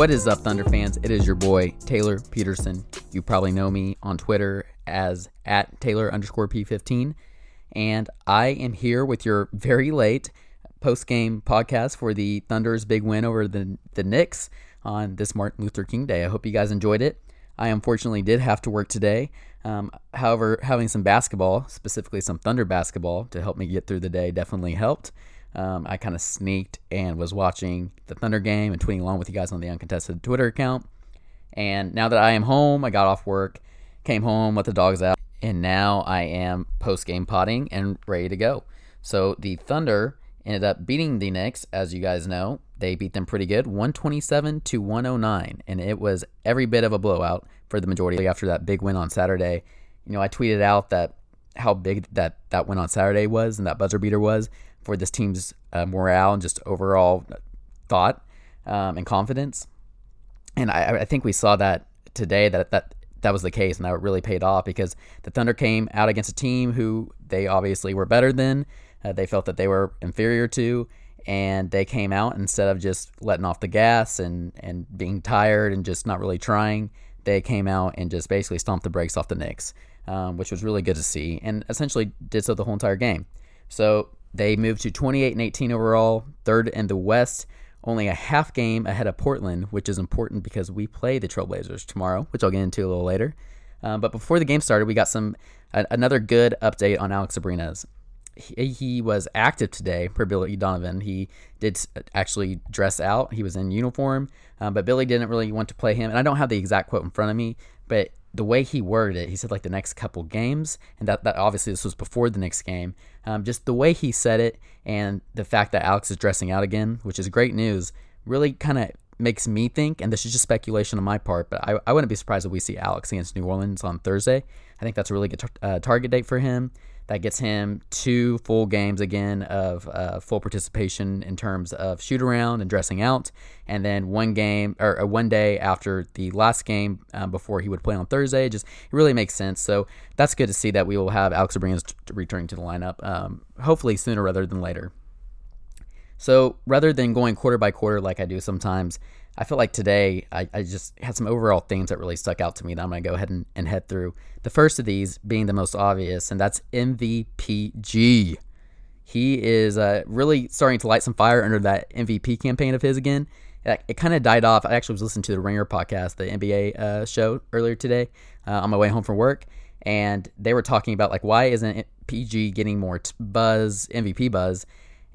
What is up, Thunder fans? It is your boy, Tayler Peterson. You probably know me on Twitter as at Tayler underscore P15. And I am here with your very late post game podcast for the Thunder's big win over the, the Knicks on this Martin Luther King Day. I hope you guys enjoyed it. I unfortunately did have to work today. Um, however, having some basketball, specifically some Thunder basketball, to help me get through the day definitely helped um, I kind of sneaked and was watching the Thunder game and tweeting along with you guys on the uncontested Twitter account. And now that I am home, I got off work, came home, let the dogs out, and now I am post game potting and ready to go. So the Thunder ended up beating the Knicks, as you guys know. They beat them pretty good, 127 to 109, and it was every bit of a blowout for the majority after that big win on Saturday. You know, I tweeted out that how big that that win on Saturday was and that buzzer beater was for this team's uh, morale and just overall thought um, and confidence. And I, I, think we saw that today that that that was the case, and that really paid off because the Thunder came out against a team who they obviously were better than. Uh, they felt that they were inferior to, and they came out instead of just letting off the gas and and being tired and just not really trying. They came out and just basically stomped the brakes off the Knicks, um, which was really good to see, and essentially did so the whole entire game. So they moved to 28 and 18 overall, third in the West, only a half game ahead of Portland, which is important because we play the Trailblazers tomorrow, which I'll get into a little later. Um, but before the game started, we got some a, another good update on Alex Abrines. He, he, was active today per Billy Donovan. He did actually dress out. He was in uniform, um, but Billy didn't really want to play him. And I don't have the exact quote in front of me, but the way he worded it, he said like the next couple games, and that, that obviously this was before the next game. Um, just the way he said it, and the fact that Alex is dressing out again, which is great news, really kind of makes me think, and this is just speculation on my part, but I, I wouldn't be surprised if we see Alex against New Orleans on Thursday. I think that's a really good tar- uh, target date for him. That gets him two full games again of uh, full participation in terms of shoot around and dressing out, and then one game or uh, one day after the last game um, before he would play on Thursday. Just it really makes sense. So that's good to see that we will have Alex Abrines t- returning to the lineup, um, hopefully sooner rather than later. So rather than going quarter by quarter like I do sometimes, I feel like today I, I, just had some overall themes that really stuck out to me that I'm going to go ahead and, and, head through. The first of these being the most obvious, and that's MVPG. He is uh, really starting to light some fire under that MVP campaign of his again. It, it kind of died off. I actually was listening to the Ringer podcast, the NBA uh, show earlier today uh, on my way home from work, and they were talking about like why isn't PG getting more t- buzz, MVP buzz?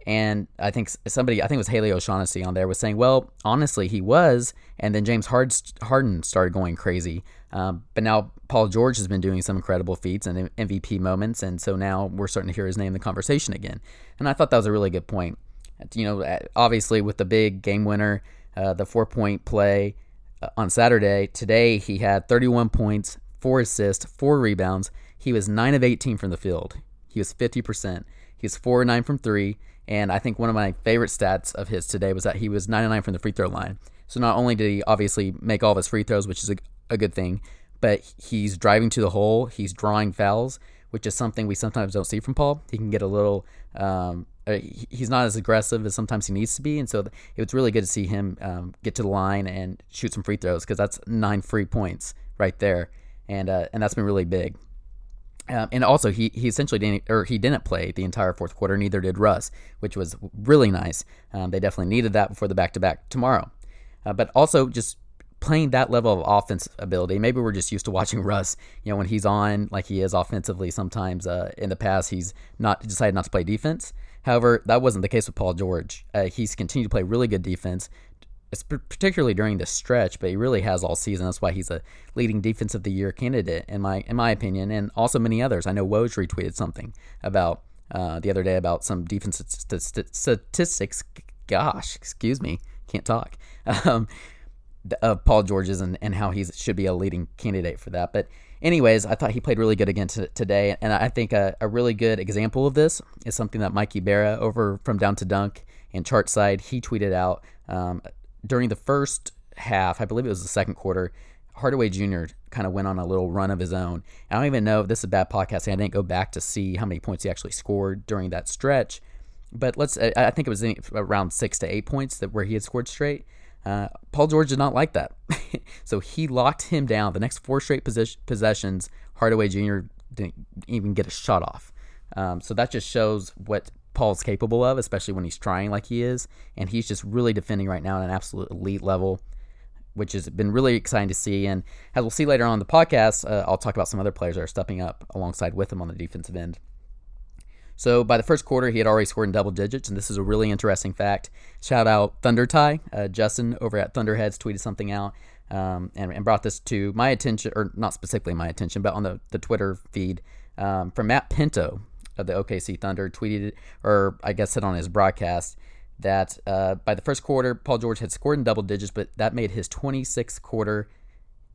And I think somebody, I think it was Haley O'Shaughnessy on there, was saying, well, honestly, he was. And then James Harden started going crazy. Um, but now Paul George has been doing some incredible feats and MVP moments. And so now we're starting to hear his name in the conversation again. And I thought that was a really good point. You know, obviously with the big game winner, uh, the four point play uh, on Saturday, today he had 31 points, four assists, four rebounds. He was 9 of 18 from the field. He was 50%. He was 4 9 from 3. And I think one of my favorite stats of his today was that he was 99 from the free throw line. So not only did he obviously make all of his free throws, which is a, a good thing, but he's driving to the hole, he's drawing fouls, which is something we sometimes don't see from Paul. He can get a little, um, uh, he's not as aggressive as sometimes he needs to be. And so it was really good to see him um, get to the line and shoot some free throws because that's nine free points right there. And, uh, and that's been really big. Um, and also, he, he essentially didn't, or he didn't play the entire fourth quarter. Neither did Russ, which was really nice. Um, they definitely needed that before the back to back tomorrow. Uh, but also, just playing that level of offense ability. Maybe we're just used to watching Russ. You know, when he's on like he is offensively. Sometimes uh, in the past, he's not decided not to play defense. However, that wasn't the case with Paul George. Uh, he's continued to play really good defense particularly during the stretch, but he really has all season. That's why he's a leading defense of the year candidate in my in my opinion, and also many others. I know Woj retweeted something about uh, the other day about some defensive st- st- statistics. Gosh, excuse me, can't talk. Um, of Paul George's and, and how he should be a leading candidate for that. But anyways, I thought he played really good again t- today, and I think a, a, really good example of this is something that Mikey Barra over from Down to Dunk and Chartside he tweeted out um, during the first half, I believe it was the second quarter, Hardaway Jr. kind of went on a little run of his own. I don't even know if this is a bad podcast. I didn't go back to see how many points he actually scored during that stretch, but let's. I think it was around six to eight points that where he had scored straight. Uh, Paul George did not like that, so he locked him down. The next four straight possessions, Hardaway Jr. didn't even get a shot off. Um, so that just shows what Paul's capable of, especially when he's trying like he is. And he's just really defending right now at an absolute elite level, which has been really exciting to see. And as we'll see later on in the podcast, uh, I'll talk about some other players that are stepping up alongside with him on the defensive end. So by the first quarter, he had already scored in double digits, and this is a really interesting fact. Shout out Thunder Tie. Uh, Justin over at Thunderheads tweeted something out um, and, and, brought this to my attention, or not specifically my attention, but on the, the Twitter feed um, from Matt Pinto, of the OKC Thunder tweeted, or I guess said on his broadcast, that uh, by the first quarter, Paul George had scored in double digits, but that made his 26th quarter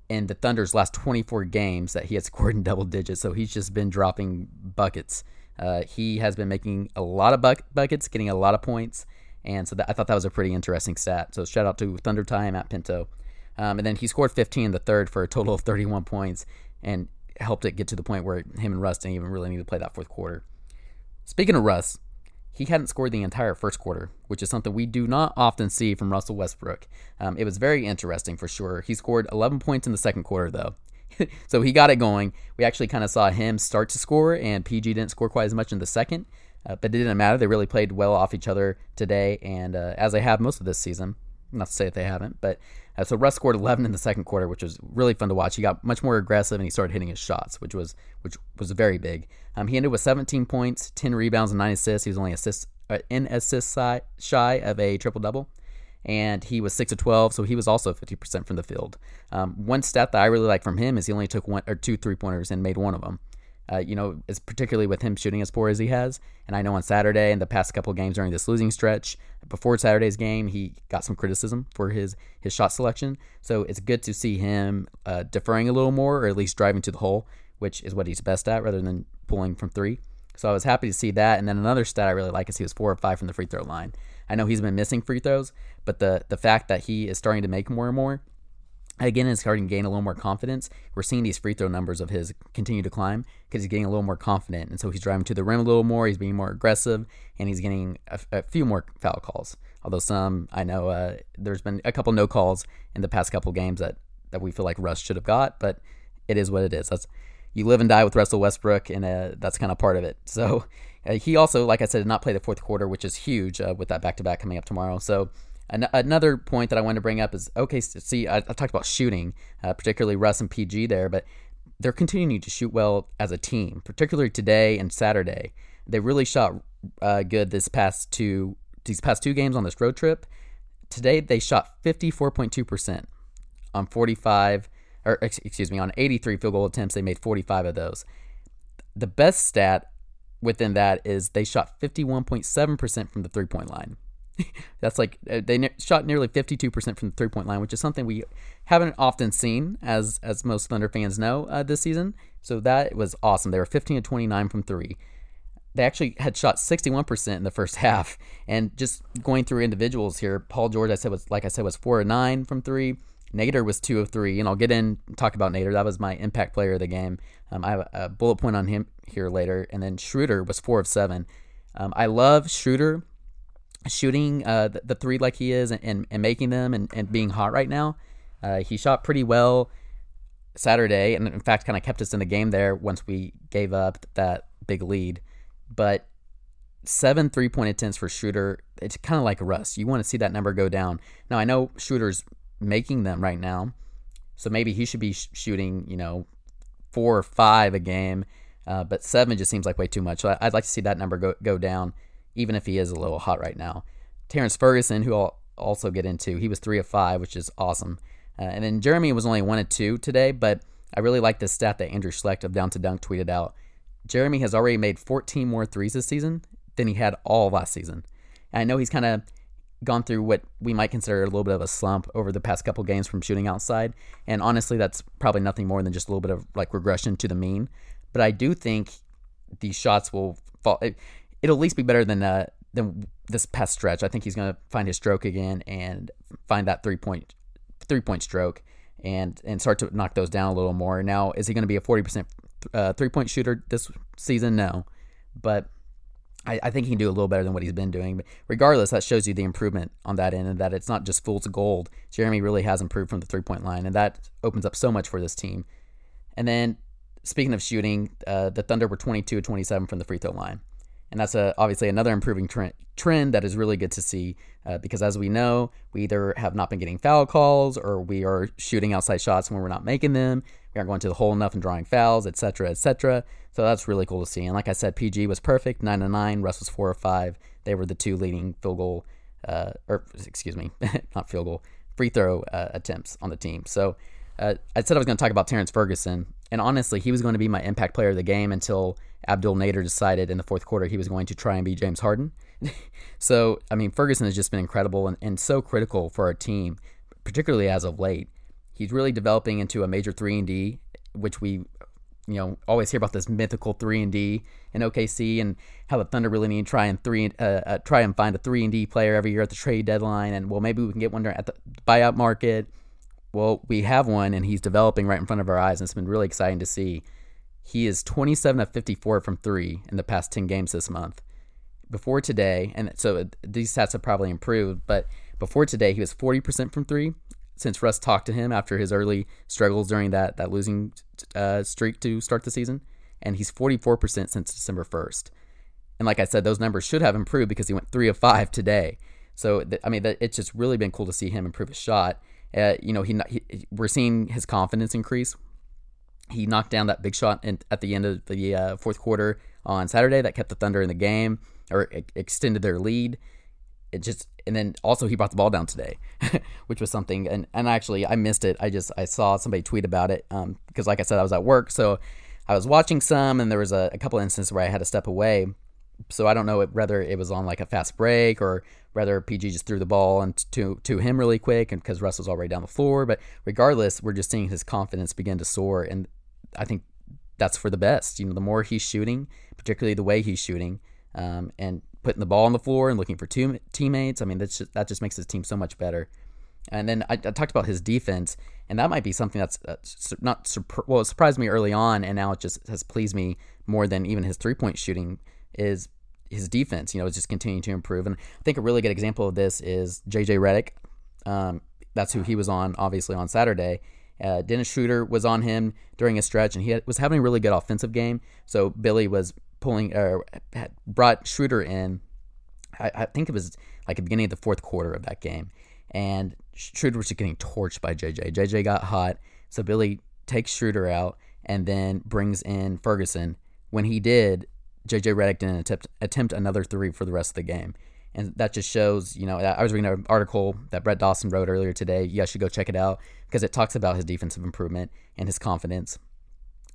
in the Thunder's last 24 games that he had scored in double digits. So he's just been dropping buckets. Uh, he has been making a lot of buck- buckets, getting a lot of points. And so that, I thought that was a pretty interesting stat. So shout out to Thunder Time at Pinto. Um, and then he scored 15 in the third for a total of 31 points and helped it get to the point where him and Russ didn't even really need to play that fourth quarter. Speaking of Russ, he hadn't scored the entire first quarter, which is something we do not often see from Russell Westbrook. Um, it was very interesting for sure. He scored 11 points in the second quarter, though. so he got it going. We actually kind of saw him start to score, and PG didn't score quite as much in the second, uh, but it didn't matter. They really played well off each other today, and uh, as they have most of this season. Not to say that they haven't, but uh, so Russ scored 11 in the second quarter, which was really fun to watch. He got much more aggressive and he started hitting his shots, which was which was very big. Um, he ended with 17 points, 10 rebounds, and nine assists. He was only assist uh, in assist shy of a triple double, and he was six of 12, so he was also 50% from the field. Um, one stat that I really like from him is he only took one or two three pointers and made one of them. Uh, you know, particularly with him shooting as poor as he has. And I know on Saturday and the past couple games during this losing stretch, before Saturday's game, he got some criticism for his his shot selection. So it's good to see him uh, deferring a little more, or at least driving to the hole, which is what he's best at, rather than pulling from three. So I was happy to see that. And then another stat I really like is he was four or five from the free throw line. I know he's been missing free throws, but the the fact that he is starting to make more and more again is starting to gain a little more confidence. We're seeing these free throw numbers of his continue to climb because he's getting a little more confident, and so he's driving to the rim a little more. He's being more aggressive, and he's getting a, a few more foul calls. Although some, I know uh, there's been a couple no calls in the past couple games that that we feel like Russ should have got, but it is what it is. That's you live and die with Russell Westbrook, and uh, that's kind of part of it. So uh, he also, like I said, did not play the fourth quarter, which is huge uh, with that back to back coming up tomorrow. So an- another point that I wanted to bring up is OKC, I, I talked about shooting, uh, particularly Russ and PG there, but they're continuing to shoot well as a team, particularly today and Saturday. They really shot uh, good this past two these past two games on this road trip. Today they shot 54.2% on 45 or excuse me, on 83 field goal attempts, they made 45 of those. The best stat within that is they shot 51.7% from the three point line. That's like uh, they ne- shot nearly 52% from the three point line, which is something we haven't often seen, as as most Thunder fans know uh, this season. So that was awesome. They were 15 to 29 from three. They actually had shot 61% in the first half. And just going through individuals here, Paul George, I said was like I said was four or nine from three. Nader was two of three, and I'll get in talk about Nader. That was my impact player of the game. Um, I have a bullet point on him here later, and then Schroeder was four of seven. Um, I love Schroeder shooting uh, the, the, three like he is and, and, and making them and, and, being hot right now. Uh, he shot pretty well Saturday, and in fact, kind of kept us in the game there once we gave up that big lead. But seven three point attempts for Schroeder, it's kind of like Russ. You want to see that number go down. Now, I know Schroeder's making them right now. So maybe he should be sh- shooting, you know, four or five a game. Uh, but seven just seems like way too much. So I'd like to see that number go, go down, even if he is a little hot right now. Terrence Ferguson, who I'll also get into, he was three of five, which is awesome. Uh, and then Jerami was only one of two today, but I really like this stat that Andrew Schlecht of Down to Dunk tweeted out. Jerami has already made 14 more threes this season than he had all last season. And I know he's kind of gone through what we might consider a little bit of a slump over the past couple games from shooting outside. And honestly, that's probably nothing more than just a little bit of like regression to the mean. But I do think these shots will fall. It, will at least be better than uh, than this past stretch. I think he's going to find his stroke again and find that three point three point stroke and and start to knock those down a little more. Now, is he going to be a forty percent uh, three point shooter this season? No, but I, I, think he can do a little better than what he's been doing. But regardless, that shows you the improvement on that end and that it's not just fool's gold. Jerami really has improved from the three point line, and that opens up so much for this team. And then, speaking of shooting, uh, the Thunder were 22 27 from the free throw line. And that's a, obviously another improving trend, trend that is really good to see uh, because, as we know, we either have not been getting foul calls or we are shooting outside shots when we're not making them. We aren't going to the hole enough and drawing fouls, etc., etc. So that's really cool to see. And like I said, PG was perfect, nine to nine. Russ was four or five. They were the two leading field goal, uh, or excuse me, not field goal, free throw uh, attempts on the team. So uh, I said I was going to talk about Terrence Ferguson, and honestly, he was going to be my impact player of the game until Abdel Nader decided in the fourth quarter he was going to try and be James Harden. so I mean, Ferguson has just been incredible and, and so critical for our team, particularly as of late. He's really developing into a major three and D, which we you know always hear about this mythical three and D in OKC and how the Thunder really need to try and three uh, uh, try and find a three and D player every year at the trade deadline and well maybe we can get one at the buyout market. Well, we have one and he's developing right in front of our eyes and it's been really exciting to see. He is 27 of 54 from three in the past 10 games this month. Before today, and so these stats have probably improved, but before today he was 40% from three since Russ talked to him after his early struggles during that that losing uh, streak to start the season, and he's 44% since December 1st. And like I said, those numbers should have improved because he went three of five today. So I mean, it's just really been cool to see him improve his shot. Uh, you know, he, he, we're seeing his confidence increase. He knocked down that big shot in, at the end of the uh, fourth quarter on Saturday that kept the Thunder in the game or it extended their lead it just and then also he brought the ball down today, which was something. And and actually I missed it. I just I saw somebody tweet about it um, because like I said I was at work, so I was watching some, and there was a, a couple instances where I had to step away. So I don't know whether it was on like a fast break or whether PG just threw the ball and to to him really quick, and because Russ was already down the floor. But regardless, we're just seeing his confidence begin to soar, and I think that's for the best. You know, the more he's shooting, particularly the way he's shooting, um, and putting the ball on the floor and looking for two teammates. I mean, that's just, that just makes his team so much better. And then I, I talked about his defense, and that might be something that's uh, not well. It surprised me early on, and now it just has pleased me more than even his three point shooting. Is his defense? You know, is just continuing to improve. And I think a really good example of this is JJ Redick. Um, that's who he was on, obviously on Saturday. Uh, Dennis Schroeder was on him during a stretch, and he had, was having a really good offensive game. So Billy was pulling or uh, brought Schroeder in. I, I, think it was like the beginning of the fourth quarter of that game, and Schroeder was just getting torched by JJ. JJ got hot, so Billy takes Schroeder out and then brings in Ferguson. When he did, JJ Redick didn't attempt, attempt another three for the rest of the game. And that just shows, you know, I was reading an article that Brett Dawson wrote earlier today. You guys should go check it out because it talks about his defensive improvement and his confidence.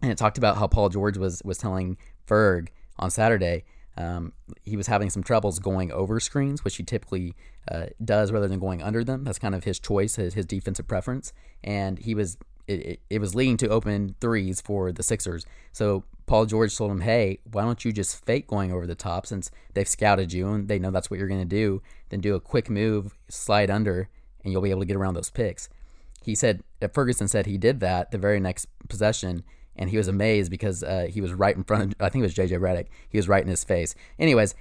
And it talked about how Paul George was was telling Ferg on Saturday um, he was having some troubles going over screens, which he typically uh, does rather than going under them. That's kind of his choice, his, his defensive preference. And he was it, it, it, was leading to open threes for the Sixers. So Paul George told him, "Hey, why don't you just fake going over the top since they've scouted you and they know that's what you're going to do? Then do a quick move, slide under, and you'll be able to get around those picks." He said, Ferguson said he did that the very next possession, and he was amazed because uh, he was right in front of I think it was JJ Redick. He was right in his face. Anyways,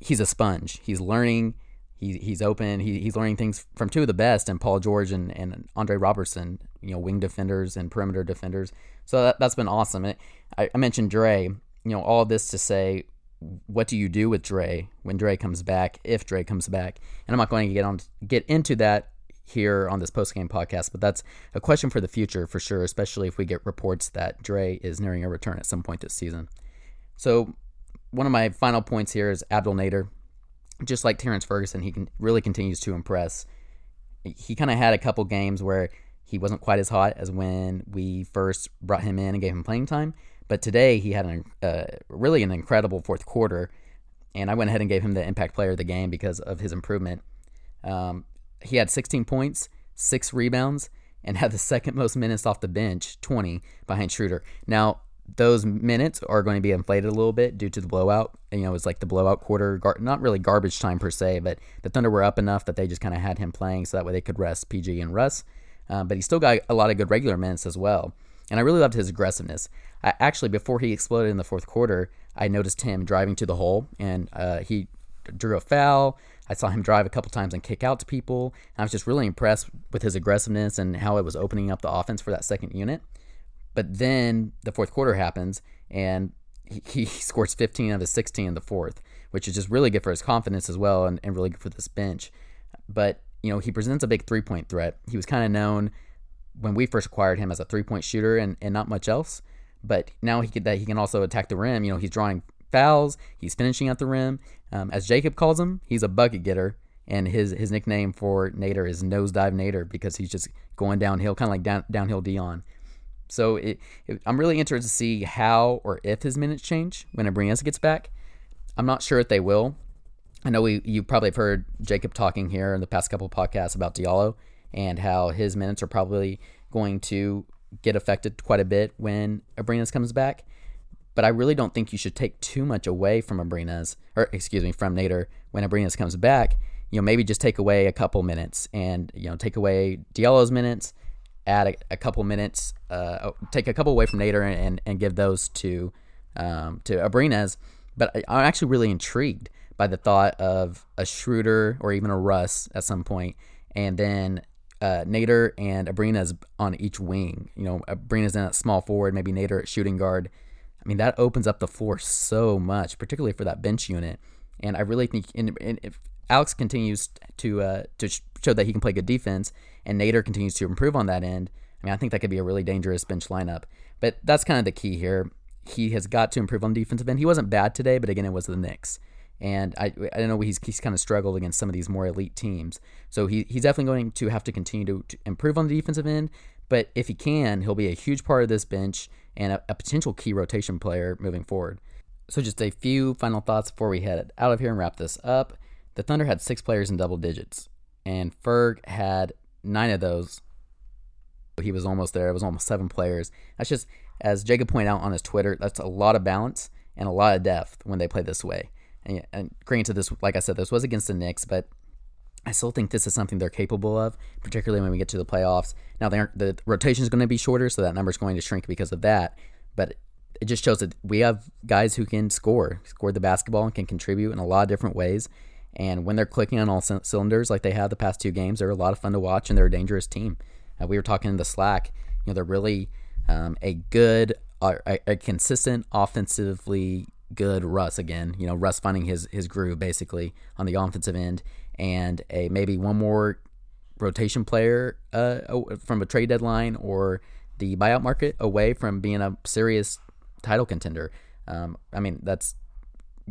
he's a sponge. He's learning. He, he's open. He, he's learning things from two of the best, and Paul George and, and Andre Roberson. You know, wing defenders and perimeter defenders. So that, that's been awesome. I, I mentioned Dre. You know, all this to say, what do you do with Dre when Dre comes back? If Dre comes back, and I'm not going to get on get into that here on this post game podcast, but that's a question for the future for sure, especially if we get reports that Dre is nearing a return at some point this season. So, one of my final points here is Abdel Nader. Just like Terrence Ferguson, he can, really continues to impress. He kind of had a couple games where he wasn't quite as hot as when we first brought him in and gave him playing time, but today he had an, uh, really an incredible fourth quarter, and I went ahead and gave him the impact player of the game because of his improvement. Um, he had 16 points, six rebounds, and had the second most minutes off the bench, 20 behind Schroeder. Now, those minutes are going to be inflated a little bit due to the blowout. You know, it was like the blowout quarter, gar- not really garbage time per se, but the Thunder were up enough that they just kind of had him playing so that way they could rest PG and Russ. Uh, but he still got a lot of good regular minutes as well. And I really loved his aggressiveness. I, actually, before he exploded in the fourth quarter, I noticed him driving to the hole, and uh, he drew a foul. I saw him drive a couple times and kick out to people. I was just really impressed with his aggressiveness and how it was opening up the offense for that second unit. But then the fourth quarter happens and he, he scores 15 out of 16 in the fourth, which is just really good for his confidence as well and, and really good for this bench. But, you know, he presents a big three point threat. He was kind of known when we first acquired him as a three point shooter and, and not much else. But now he could, that he can also attack the rim. You know, he's drawing fouls. He's finishing at the rim. Um, as Jacob calls him, he's a bucket getter, and his his nickname for Nader is Nosedive Nader because he's just going downhill, kind of like down, downhill Dion. So it, it, I'm really interested to see how or if his minutes change when Abrines gets back. I'm not sure if they will. I know we you probably have heard Jacob talking here in the past couple podcasts about Diallo and how his minutes are probably going to get affected quite a bit when Abrines comes back. But I really don't think you should take too much away from Abrines, or excuse me, from Nader when Abrines comes back. You know, maybe just take away a couple minutes and, you know, take away Diallo's minutes, add a, a couple minutes, uh, oh, take a couple away from Nader and, and, and give those to um, to Abrines. But I, I'm actually really intrigued by the thought of a Schroeder or even a Russ at some point, and then uh, Nader and Abrines on each wing. You know, Abrines in a small forward, maybe Nader at shooting guard, I mean, that opens up the floor so much, particularly for that bench unit. And I really think and if Alex continues to uh, to show that he can play good defense, and Nader continues to improve on that end, I mean, I think that could be a really dangerous bench lineup. But that's kind of the key here. He has got to improve on the defensive end. He wasn't bad today, but again, it was the Knicks. And I, I don't know he's, he's kind of struggled against some of these more elite teams. So he, he's definitely going to have to continue to, to improve on the defensive end. But if he can, he'll be a huge part of this bench and a, a potential key rotation player moving forward. So, just a few final thoughts before we head out of here and wrap this up. The Thunder had six players in double digits, and Ferg had nine of those. He was almost there. It was almost seven players. That's just, as Jacob pointed out on his Twitter, that's a lot of balance and a lot of depth when they play this way. And, and granted, this, like I said, this was against the Knicks, but I still think this is something they're capable of, particularly when we get to the playoffs. Now, the rotation is going to be shorter, so that number is going to shrink because of that. But it just shows that we have guys who can score, score the basketball, and can contribute in a lot of different ways. And when they're clicking on all c- cylinders like they have the past two games, they're a lot of fun to watch, and they're a dangerous team. Uh, we were talking in the Slack, you know, they're really um, a good, uh, a, consistent, offensively good Russ again. You know, Russ finding his his groove basically on the offensive end and a maybe one more rotation player uh, from a trade deadline or the buyout market away from being a serious title contender. Um, I mean, that's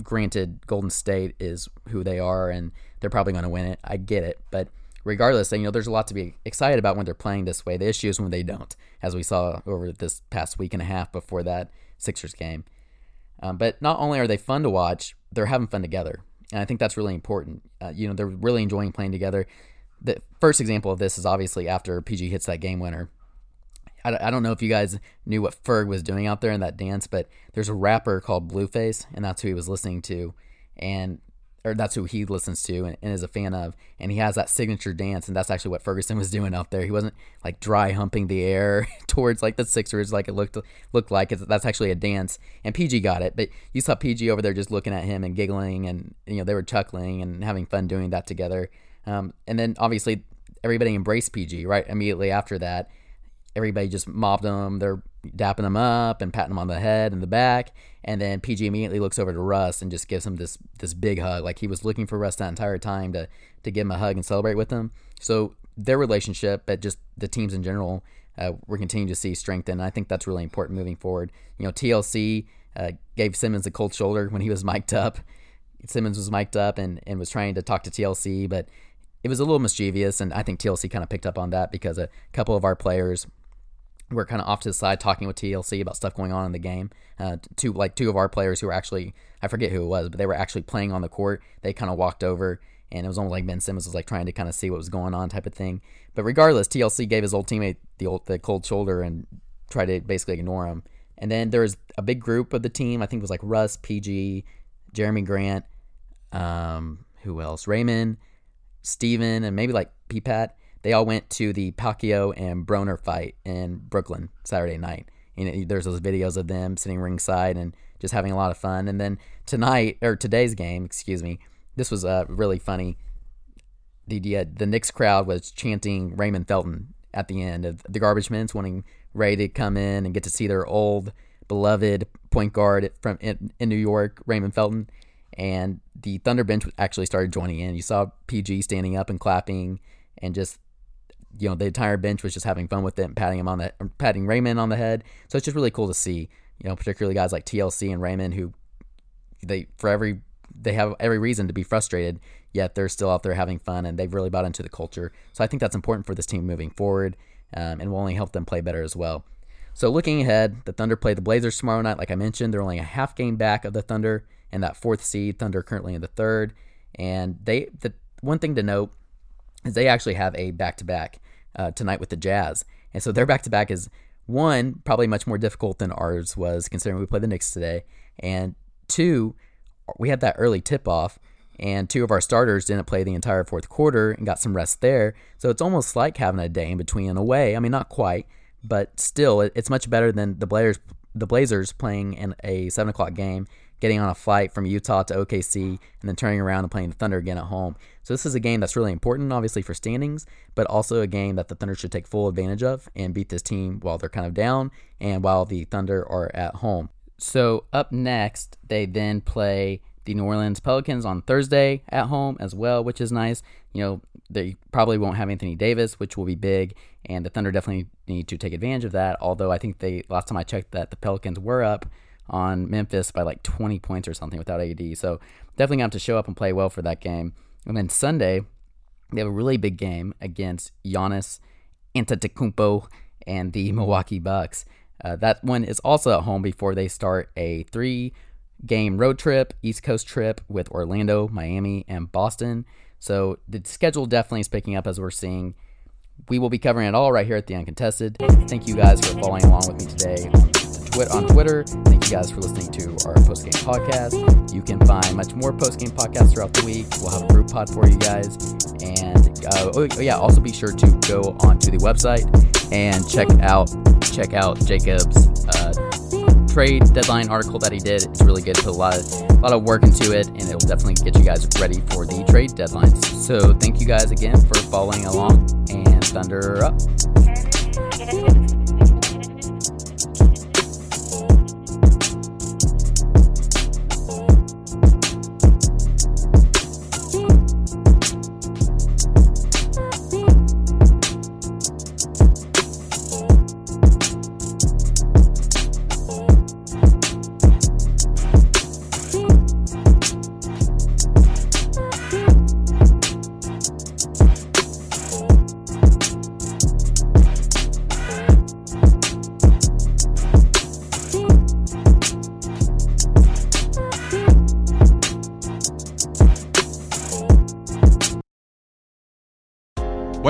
granted, Golden State is who they are, and they're probably going to win it. I get it, but regardless, you know, there's a lot to be excited about when they're playing this way. The issue is when they don't, as we saw over this past week and a half before that Sixers game. Um, but not only are they fun to watch, they're having fun together, and I think that's really important. Uh, you know, they're really enjoying playing together. The first example of this is obviously after PG hits that game winner. I, I don't know if you guys knew what Ferg was doing out there in that dance, but there's a rapper called Blueface, and that's who he was listening to, and or that's who he listens to and, and, is a fan of. And he has that signature dance, and that's actually what Ferguson was doing out there. He wasn't like dry humping the air towards like the Sixers like it looked looked like. It's, that's actually a dance, and PG got it. But you saw PG over there just looking at him and giggling, and you know they were chuckling and having fun doing that together. Um, and then obviously everybody embraced PG right immediately after that. Everybody just mobbed them. They're dapping them up and patting them on the head and the back. And then PG immediately looks over to Russ and just gives him this this big hug. Like he was looking for Russ that entire time to to give him a hug and celebrate with him. So their relationship, but just the teams in general, uh, we're continuing to see strengthen. I think that's really important moving forward. You know, TLC uh, gave Simmons a cold shoulder when he was mic'd up. Simmons was mic'd up and, and was trying to talk to TLC, but it was a little mischievous. And I think TLC kind of picked up on that because a couple of our players we're kind of off to the side talking with TLC about stuff going on in the game. Uh, two like two of our players who were actually I forget who it was, but they were actually playing on the court. They kind of walked over, and it was almost like Ben Simmons was like trying to kind of see what was going on, type of thing. But regardless, TLC gave his old teammate the old the cold shoulder and tried to basically ignore him. And then there was a big group of the team. I think it was like Russ, PG, Jerami Grant, um, who else? Raymond, Steven, and maybe like P-Pat they all went to the Pacquiao and Broner fight in Brooklyn Saturday night. And there's those videos of them sitting ringside and just having a lot of fun. And then tonight or today's game, excuse me, this was uh, really funny. The uh, the Knicks crowd was chanting Raymond Felton at the end of the garbage minutes, wanting Ray to come in and get to see their old beloved point guard from in, in New York, Raymond Felton. And the Thunder bench actually started joining in. You saw PG standing up and clapping, and just you know the entire bench was just having fun with it and patting him on the patting Raymond on the head. So it's just really cool to see. You know, particularly guys like TLC and Raymond who they for every they have every reason to be frustrated, yet they're still out there having fun and they've really bought into the culture. So I think that's important for this team moving forward, um, and will only help them play better as well. So looking ahead, the Thunder play the Blazers tomorrow night. Like I mentioned, they're only a half game back of the Thunder and that fourth seed. Thunder currently in the third, and they the one thing to note is they actually have a back to back Uh, tonight with the Jazz. And so their back to back is one, probably much more difficult than ours was, considering we play the Knicks today. And two, we had that early tip off, and two of our starters didn't play the entire fourth quarter and got some rest there. So it's almost like having a day in between in a way. I mean, not quite, but still, it's much better than the Blazers, the Blazers playing in a seven o'clock game getting on a flight from Utah to OKC, and then turning around and playing the Thunder again at home. So this is a game that's really important, obviously for standings, but also a game that the Thunder should take full advantage of and beat this team while they're kind of down and while the Thunder are at home. So up next, they then play the New Orleans Pelicans on Thursday at home as well, which is nice. You know, they probably won't have Anthony Davis, which will be big, and the Thunder definitely need to take advantage of that. Although I think they last time I checked that the Pelicans were up on Memphis by like 20 points or something without AD. So definitely going to have to show up and play well for that game. And then Sunday, they have a really big game against Giannis Antetokounmpo and the Milwaukee Bucks. Uh, that one is also at home before they start a three game road trip, East Coast trip with Orlando, Miami, and Boston. So the schedule definitely is picking up as we're seeing. We will be covering it all right here at the Uncontested. Thank you guys for following along with me today on Twitter. Thank you guys for listening to our post game podcast. You can find much more post game podcasts throughout the week. We'll have a group pod for you guys. And uh, oh, yeah, also be sure to go onto the website and check out check out Jacob's uh, trade deadline article that he did. It's really good. Put a lot of a lot of work into it, and it'll definitely get you guys ready for the trade deadlines. So thank you guys again for following along, and thunder up.